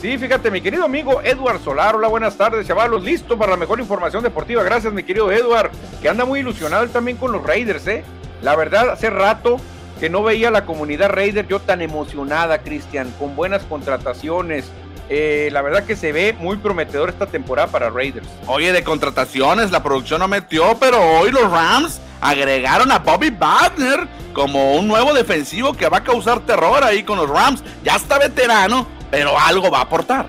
Sí, fíjate, mi querido amigo Edward Solar, hola, buenas tardes, chavalos, listo para la mejor información deportiva. Gracias, mi querido Edward, que anda muy ilusionado él también con los Raiders, ¿eh? La verdad, hace rato que no veía la comunidad Raider yo tan emocionada, Cristian, con buenas contrataciones. Eh, la verdad que se ve muy prometedor esta temporada para Raiders. Oye, de contrataciones, la producción no metió, pero hoy los Rams agregaron a Bobby Wagner como un nuevo defensivo que va a causar terror ahí con los Rams. Ya está veterano, pero algo va a aportar.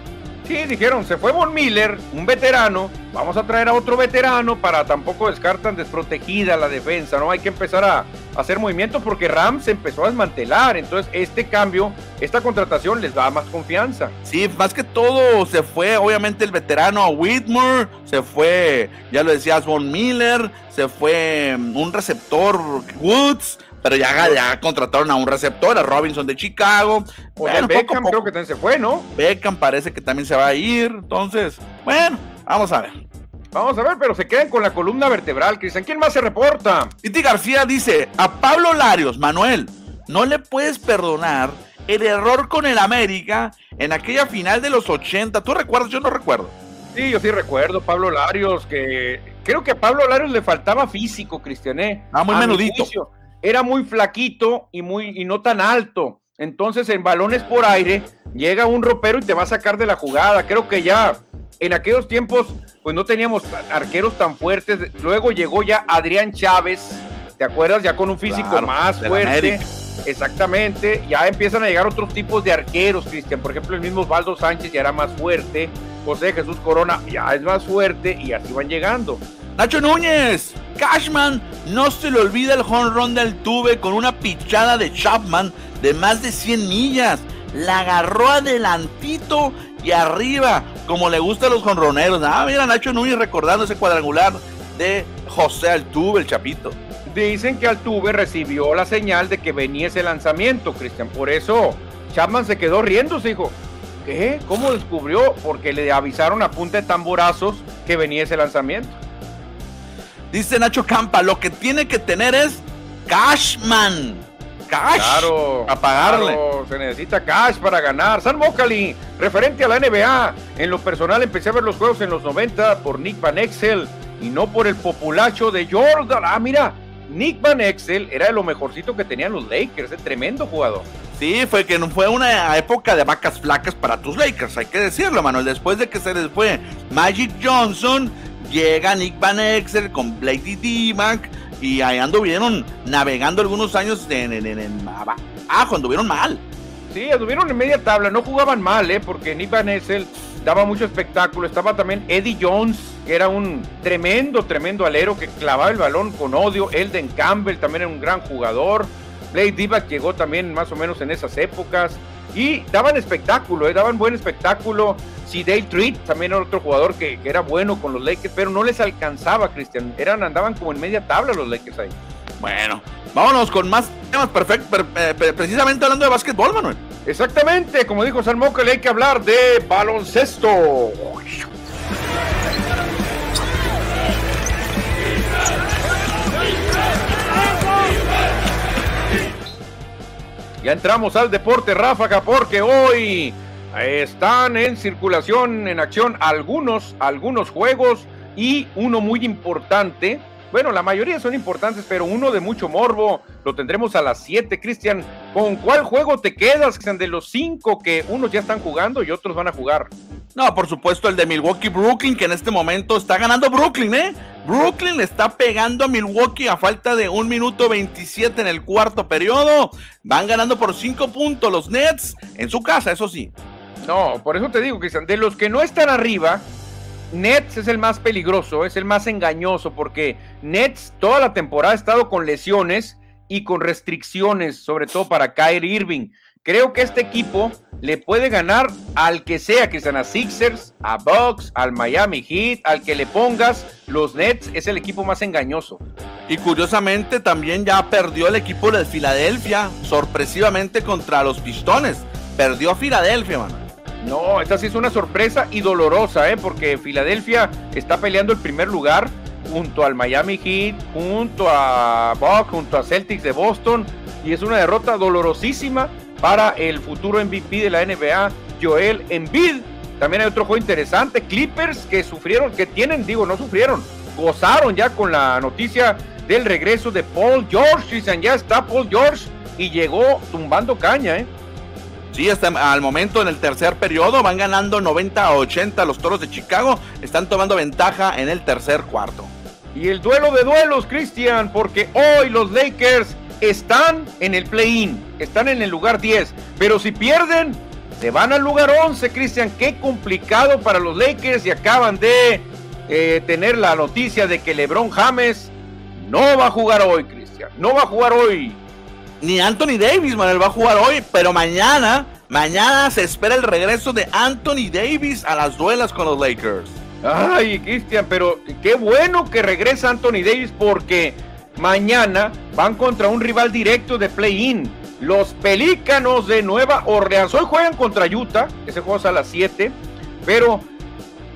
Sí, dijeron, se fue Von Miller, un veterano, vamos a traer a otro veterano para tampoco descartan desprotegida la defensa, ¿no? Hay que empezar a, hacer movimientos porque Rams empezó a desmantelar, entonces este cambio, esta contratación les da más confianza. Sí, más que todo se fue obviamente el veterano Whitmore, se fue, ya lo decías, Von Miller, se fue mm, un receptor Woods, pero ya, ya contrataron a un receptor, a Robinson de Chicago. Bueno, Beckham creo que también se fue, ¿no? Beckham parece que también se va a ir, entonces, bueno, vamos a ver. Vamos a ver, pero se quedan con la columna vertebral, Cristian. ¿Quién más se reporta? Titi García dice, a Pablo Larios, Manuel, no le puedes perdonar el error con el América en aquella final de los 80. ¿Tú recuerdas? Yo no recuerdo. Sí, yo sí recuerdo, Pablo Larios, que creo que a Pablo Larios le faltaba físico, Cristiané. Ah, muy menudito. Era muy flaquito y, muy, y no tan alto. Entonces, en balones por aire, llega un ropero y te va a sacar de la jugada. Creo que ya en aquellos tiempos, pues no teníamos arqueros tan fuertes. Luego llegó ya Adrián Chávez, ¿te acuerdas? Ya con un físico más fuerte. Exactamente, ya empiezan a llegar otros tipos de arqueros, Cristian. Por ejemplo, el mismo Osvaldo Sánchez ya era más fuerte. José Jesús Corona ya es más fuerte y así van llegando. Nacho Núñez, Cashman, no se le olvida el home run del Tuve con una pichada de Chapman de más de 100 millas. La agarró adelantito y arriba, como le gusta a los jonroneros. Ah, mira, Nacho Núñez recordando ese cuadrangular de José Altuve, el Chapito. Dicen que Altuve recibió la señal de que venía ese lanzamiento, Cristian. Por eso Chapman se quedó riendo, dijo, ¿qué? ¿Cómo descubrió? Porque le avisaron a punta de tamborazos que venía ese lanzamiento. Dice Nacho Campa, lo que tiene que tener es Cashman. Cash. Claro. A pagarle. se necesita cash para ganar. San Mocali, referente a la NBA. En lo personal empecé a ver los juegos en los 90 por Nick Van Exel y no por el populacho de Jordan. Ah, mira, Nick Van Exel era de lo mejorcito que tenían los Lakers, es tremendo jugador. Sí, fue que fue una época de vacas flacas para tus Lakers, hay que decirlo, Manuel. Después de que se les fue Magic Johnson, llega Nick Van Exel con Blake D-Mac y ahí anduvieron navegando algunos años en, en, en, abajo, anduvieron mal. Sí, anduvieron en media tabla, no jugaban mal, ¿eh? porque Nick Van Exel daba mucho espectáculo. Estaba también Eddie Jones, que era un tremendo, tremendo alero que clavaba el balón con odio. Elden Campbell también era un gran jugador. Blake Divac llegó también más o menos en esas épocas. Y daban espectáculo, ¿eh? daban buen espectáculo. Si Dale Treat también era otro jugador que, era bueno con los Lakers, pero no les alcanzaba, Cristian. Andaban como en media tabla los Lakers ahí. Bueno, vámonos con más temas perfectos, precisamente hablando de básquetbol, Manuel. Exactamente, como dijo San le hay que hablar de baloncesto. Ya entramos al deporte ráfaga porque hoy están en circulación, en acción algunos, algunos juegos y uno muy importante bueno, la mayoría son importantes, pero uno de mucho morbo lo tendremos a las 7. Cristian, ¿con cuál juego te quedas, Cristian, de los cinco que unos ya están jugando y otros van a jugar? No, por supuesto, el de Milwaukee Brooklyn, que en este momento está ganando Brooklyn, ¿eh? Brooklyn le está pegando a Milwaukee a falta de un minuto 27 en el cuarto periodo. Van ganando por cinco puntos los Nets en su casa, eso sí. No, por eso te digo, Cristian, de los que no están arriba, Nets es el más peligroso, es el más engañoso, porque Nets toda la temporada ha estado con lesiones y con restricciones, sobre todo para Kyrie Irving. Creo que este equipo le puede ganar al que sea, que sean a Sixers, a Bucks, al Miami Heat, al que le pongas, los Nets es el equipo más engañoso. Y curiosamente también ya perdió el equipo de Filadelfia, sorpresivamente contra los Pistones. Perdió Filadelfia, mano. No, esta sí es una sorpresa y dolorosa, ¿eh? porque Filadelfia está peleando el primer lugar junto al Miami Heat, junto a Buck, junto a Celtics de Boston, y es una derrota dolorosísima para el futuro MVP de la NBA, Joel Embiid. También hay otro juego interesante, Clippers, que sufrieron, que tienen, digo, no sufrieron, gozaron ya con la noticia del regreso de Paul George. Dicen, ya está Paul George y llegó tumbando caña, ¿eh? Sí, hasta al momento en el tercer periodo van ganando 90 a 80 los Toros de Chicago. Están tomando ventaja en el tercer cuarto. Y el duelo de duelos, Cristian, porque hoy los Lakers están en el play-in, están en el lugar 10, pero si pierden, se van al lugar 11, Cristian. Qué complicado para los Lakers y acaban de eh, tener la noticia de que LeBron James no va a jugar hoy, Cristian. No va a jugar hoy ni Anthony Davis, Manuel, va a jugar hoy, pero mañana, mañana se espera el regreso de Anthony Davis a las duelas con los Lakers. Ay, Cristian, pero qué bueno que regresa Anthony Davis porque mañana van contra un rival directo de play-in. Los Pelícanos de Nueva Orleans. Hoy juegan contra Utah, ese juego es a las 7, pero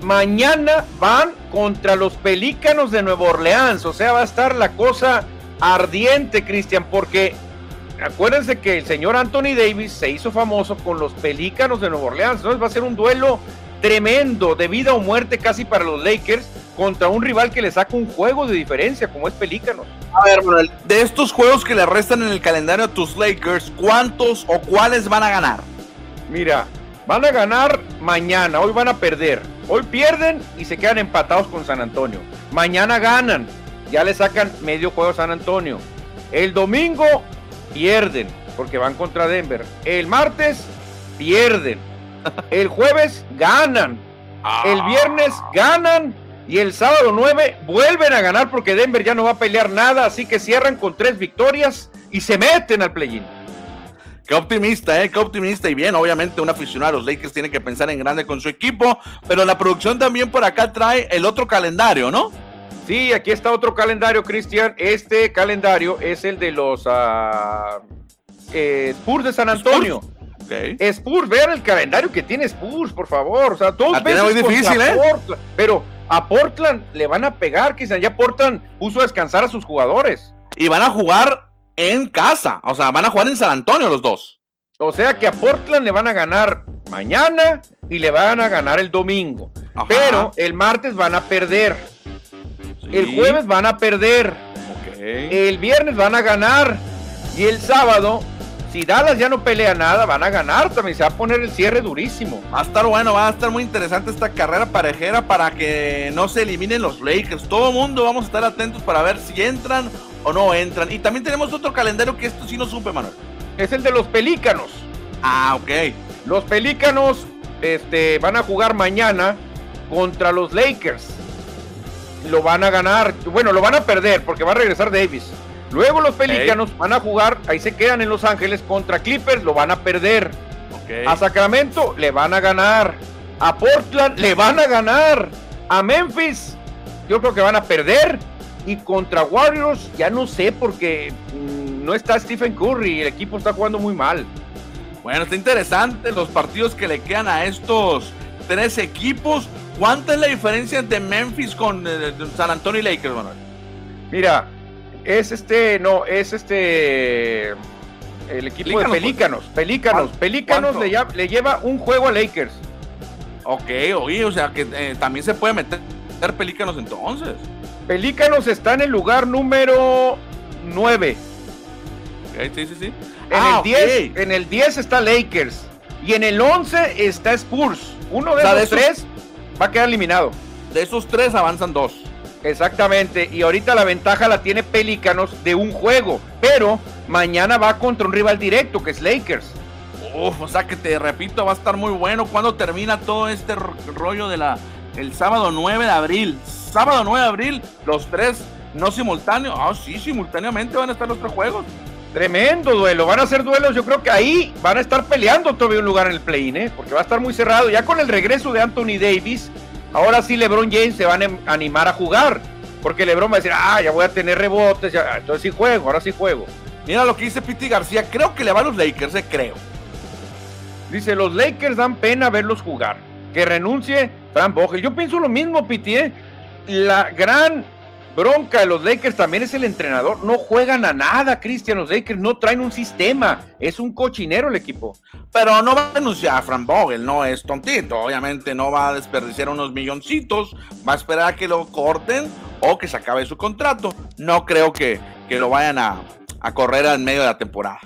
mañana van contra los Pelícanos de Nueva Orleans. O sea, va a estar la cosa ardiente, Cristian, porque acuérdense que el señor Anthony Davis se hizo famoso con los Pelícanos de Nueva Orleans. Entonces va a ser un duelo tremendo de vida o muerte casi para los Lakers contra un rival que le saca un juego de diferencia como es Pelícanos. A ver, Manuel, de estos juegos que le restan en el calendario a tus Lakers, ¿cuántos o cuáles van a ganar? Mira, van a ganar mañana, hoy van a perder. Hoy pierden y se quedan empatados con San Antonio. Mañana ganan, ya le sacan medio juego a San Antonio. El domingo pierden porque van contra Denver. El martes pierden. El jueves ganan. El viernes ganan. Y el sábado 9 vuelven a ganar porque Denver ya no va a pelear nada. Así que cierran con tres victorias y se meten al play-in. Qué optimista, ¿eh? Qué optimista. Y bien, obviamente un aficionado a los Lakers tiene que pensar en grande con su equipo, pero la producción también por acá trae el otro calendario, ¿no? Sí, aquí está otro calendario, Cristian. Este calendario es el de los uh, Spurs de San Antonio. Okay. Spurs, vean el calendario que tiene Spurs, por favor. O sea, dos veces muy difícil, ¿eh? pero a Portland le van a pegar, Cristian. Ya Portland puso a descansar a sus jugadores. Y van a jugar en casa. O sea, van a jugar en San Antonio los dos. O sea que a Portland le van a ganar mañana y le van a ganar el domingo. Pero el martes van a perder. El jueves van a perder. El viernes van a ganar. Y el sábado, si Dallas ya no pelea nada, van a ganar también. Se va a poner el cierre durísimo. Va a estar bueno, va a estar muy interesante esta carrera parejera para que no se eliminen los Lakers. Todo el mundo vamos a estar atentos para ver si entran o no entran. Y también tenemos otro calendario que esto sí no supe, Manuel. Es el de los Pelícanos. Ah, ok. Los Pelícanos este, van a jugar mañana contra los Lakers. Lo van a ganar, bueno, lo van a perder porque va a regresar Davis. Luego los Pelícanos van a jugar, ahí se quedan en Los Ángeles contra Clippers, lo van a perder. A Sacramento le van a ganar. A Portland le van a ganar. A Memphis, yo creo que van a perder. Y contra Warriors, ya no sé porque mm, no está Stephen Curry, el equipo está jugando muy mal. Bueno, está interesante los partidos que le quedan a estos tres equipos. ¿Cuánta es la diferencia entre Memphis con eh, San Antonio y Lakers, Manuel? Mira, es este, no, es este, el equipo de Pelícanos, Pelícanos, Pelícanos le, le, lleva un juego a Lakers. Ok, oye, o sea que eh, también se puede meter Pelícanos entonces. Pelícanos está en el lugar número 9. sí, sí, sí. En, el 10, en el 10 está Lakers. Y en el 11 está Spurs. Uno de esos tres va a quedar eliminado. De esos tres avanzan dos. Exactamente. Y ahorita la ventaja la tiene Pelícanos de un juego. Pero mañana va contra un rival directo que es Lakers. Uf, o sea que te repito, va a estar muy bueno. cuando termina todo este rollo de la el sábado 9 de abril? Sábado 9 de abril, los tres no simultáneos. Ah, sí, simultáneamente van a estar los tres juegos. Tremendo duelo, van a ser duelos, yo creo que ahí van a estar peleando todavía un lugar en el play-in, ¿eh? porque va a estar muy cerrado. Ya con el regreso de Anthony Davis, ahora sí LeBron James se van a animar a jugar, porque LeBron va a decir, ah, ya voy a tener rebotes, ya, entonces sí juego, ahora sí juego. Mira lo que dice Piti García, creo que le va a los Lakers, eh, creo. Dice, los Lakers dan pena verlos jugar. Que renuncie Fran Vogel. Yo pienso lo mismo, Piti, ¿eh? La gran bronca de los Lakers también es el entrenador. No juegan a nada, Cristian. Los Lakers no traen un sistema. Es un cochinero el equipo. Pero no va a denunciar a Fran Vogel, no es tontito. Obviamente no va a desperdiciar unos milloncitos. Va a esperar a que lo corten o que se acabe su contrato. No creo que, que lo vayan a, a correr en medio de la temporada.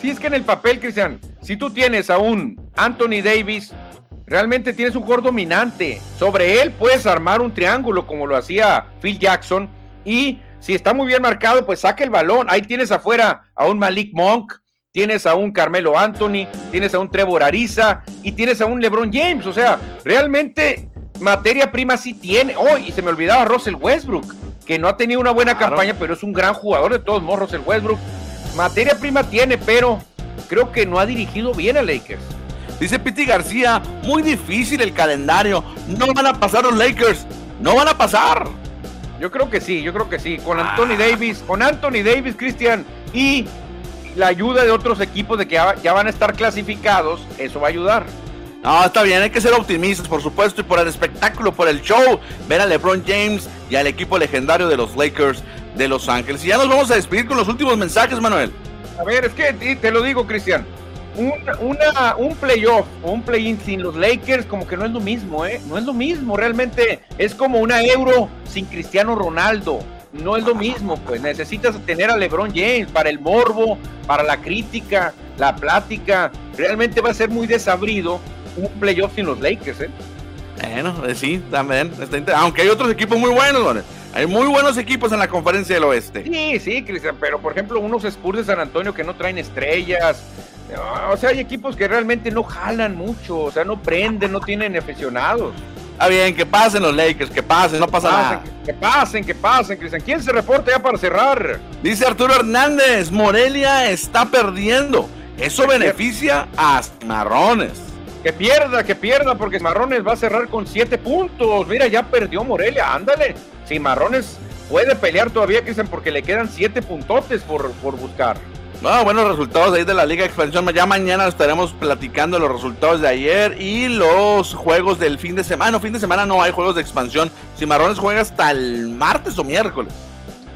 Si es que en el papel, Cristian, si tú tienes a un Anthony Davis, realmente tienes un jugador dominante. Sobre él puedes armar un triángulo como lo hacía Phil Jackson. Y si está muy bien marcado, pues saca el balón. Ahí tienes afuera a un Malik Monk, tienes a un Carmelo Anthony, tienes a un Trevor Ariza y tienes a un LeBron James. O sea, realmente materia prima sí tiene. Oh, y se me olvidaba Russell Westbrook, que no ha tenido una buena campaña, pero es un gran jugador de todos modos, Russell Westbrook. Materia prima tiene, pero creo que no ha dirigido bien a Lakers. Dice Piti García, muy difícil el calendario. No van a pasar los Lakers. No van a pasar. Yo creo que sí, yo creo que sí. Con Anthony Davis, con Anthony Davis, Cristian, y la ayuda de otros equipos de que ya, van a estar clasificados, eso va a ayudar. No, está bien, hay que ser optimistas, por supuesto, y por el espectáculo, por el show, ver a LeBron James y al equipo legendario de los Lakers de Los Ángeles. Y ya nos vamos a despedir con los últimos mensajes, Manuel. A ver, es que te lo digo, Cristian. Un, una, un playoff o un play-in sin los Lakers como que no es lo mismo, ¿eh? No es lo mismo, realmente es como una euro sin Cristiano Ronaldo no es lo mismo, pues necesitas tener a LeBron James para el morbo, para la crítica, la plática. Realmente va a ser muy desabrido un playoff sin los Lakers, ¿eh? Bueno, eh, sí, también. Aunque hay otros equipos muy buenos, Hay muy buenos equipos en la conferencia del oeste. Sí, sí, Cristian, pero por ejemplo, unos Spurs de San Antonio que no traen estrellas. O sea, hay equipos que realmente no jalan mucho, o sea, no prenden, no tienen aficionados. Está bien, que pasen los Lakers, que pasen, no pasa nada. Que pasen, que pasen, Cristian. ¿Quién se reporta ya para cerrar? Dice Arturo Hernández, Morelia está perdiendo. Eso beneficia a Cimarrones. Que pierda, que pierda, porque Cimarrones va a cerrar con siete puntos. Mira, ya perdió Morelia, ándale. Cimarrones puede pelear todavía, Cristian, porque le quedan siete puntotes por, por buscar. No, buenos resultados ahí de la Liga Expansión. Ya mañana estaremos platicando los resultados de ayer y los juegos del fin de semana. fin de semana no hay juegos de expansión. Cimarrones juega hasta el martes o miércoles.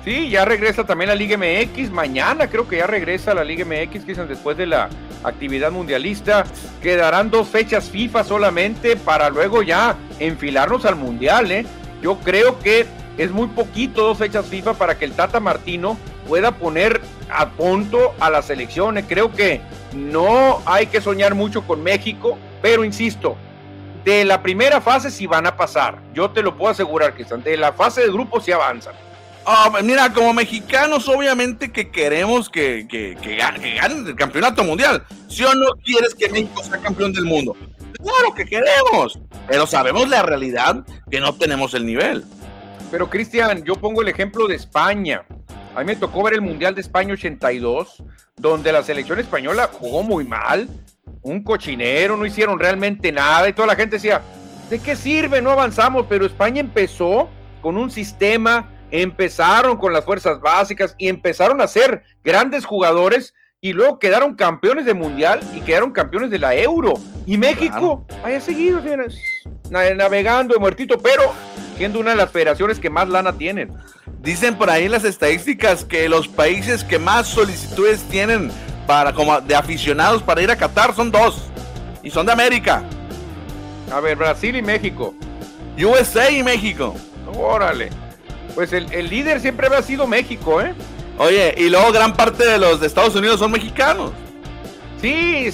Sí, ya regresa también la Liga MX. Mañana creo que ya regresa la Liga MX, dicen después de la actividad mundialista. Quedarán dos fechas FIFA solamente para luego ya enfilarnos al Mundial. ¿eh? Yo creo que es muy poquito dos fechas FIFA para que el Tata Martino pueda poner a punto a las elecciones. Creo que no hay que soñar mucho con México, pero insisto, de la primera fase sí van a pasar. Yo te lo puedo asegurar, que de la fase de grupos sí avanzan. Ah, mira, como mexicanos, obviamente que queremos que, que, que, ganen el campeonato mundial. Si o no quieres que México sea campeón del mundo? Claro que queremos, pero sabemos la realidad que no tenemos el nivel. Pero Cristian, yo pongo el ejemplo de España. A mí me tocó ver el Mundial de España 82, donde la selección española jugó muy mal, un cochinero, no hicieron realmente nada y toda la gente decía, ¿de qué sirve? No avanzamos, pero España empezó con un sistema, empezaron con las fuerzas básicas y empezaron a ser grandes jugadores y luego quedaron campeones de mundial y quedaron campeones de la Euro. Y México haya seguido navegando de muertito, pero siendo una de las federaciones que más lana tienen. Dicen por ahí las estadísticas que los países que más solicitudes tienen para como de aficionados para ir a Qatar son dos y son de América. A ver, Brasil y México. USA y México. Órale. Pues el, líder siempre había sido México, ¿eh? Oye, y luego gran parte de los de Estados Unidos son mexicanos. Sí,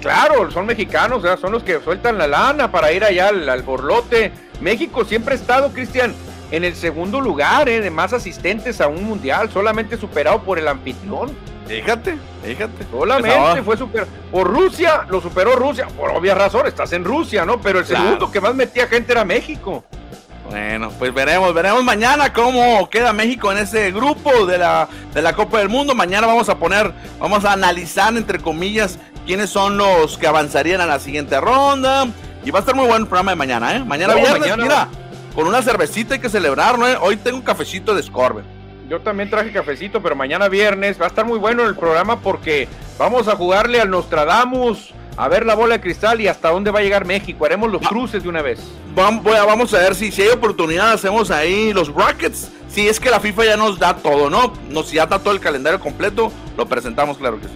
claro, son mexicanos, o sea, son los que sueltan la lana para ir allá al, al borlote. México siempre ha estado, Cristian, en el segundo lugar ¿eh? de más asistentes a un mundial, solamente superado por el anfitrión. Fíjate, fíjate. Solamente fue superado. Por Rusia, lo superó Rusia, por obvias razones, estás en Rusia, ¿no? Pero el segundo que más metía gente era México. Bueno, pues veremos, veremos mañana cómo queda México en ese grupo de la, de la Copa del Mundo. Mañana vamos a poner, vamos a analizar, entre comillas, quiénes son los que avanzarían a la siguiente ronda. Y va a estar muy bueno el programa de mañana, ¿eh? Mañana viernes, mira con una cervecita hay que celebrar, ¿no? Hoy tengo un cafecito de Scorben. Yo también traje cafecito, pero mañana viernes va a estar muy bueno el programa porque vamos a jugarle al Nostradamus, a ver la bola de cristal y hasta dónde va a llegar México. Haremos los cruces de una vez. Vamos, vamos a ver si, si hay oportunidad, hacemos ahí los brackets. Si es que la FIFA ya nos da todo, ¿no? Nos ya da todo el calendario completo, lo presentamos, claro que sí.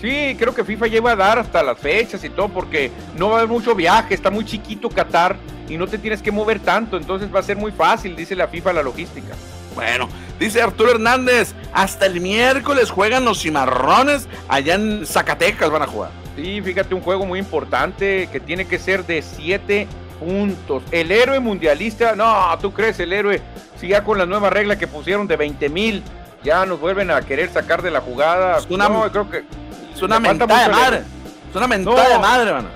Sí, creo que FIFA lleva a dar hasta las fechas y todo porque no va a haber mucho viaje, está muy chiquito Qatar y no te tienes que mover tanto, entonces va a ser muy fácil, dice la FIFA, la logística. Bueno, dice Arturo Hernández, hasta el miércoles juegan los cimarrones, allá en Zacatecas van a jugar. Sí, fíjate, un juego muy importante que tiene que ser de siete puntos. El héroe mundialista, no, tú crees el héroe, si ya con la nueva regla que pusieron de 20 mil, ya nos vuelven a querer sacar de la jugada. Es una, no, creo que es una mentada de madre. Es una mentada de madre, mano.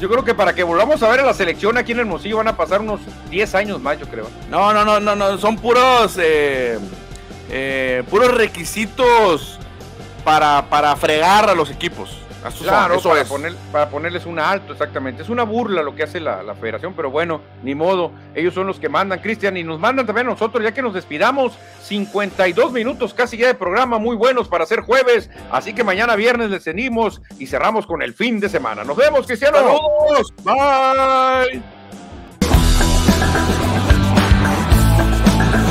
Yo creo que para que volvamos a ver a la selección aquí en Hermosillo van a pasar unos 10 años más, yo creo. No, no, no, no, no. son puros eh, eh, puros requisitos para, para fregar a los equipos. Claro, para, Poner, para ponerles un alto, exactamente. Es una burla lo que hace la, la federación, pero bueno, ni modo. Ellos son los que mandan, Cristian, y nos mandan también a nosotros, ya que nos despidamos. 52 minutos casi ya de programa, muy buenos para hacer jueves. Así que mañana viernes les seguimos y cerramos con el fin de semana. Nos vemos, Cristiano. Saludos. Bye.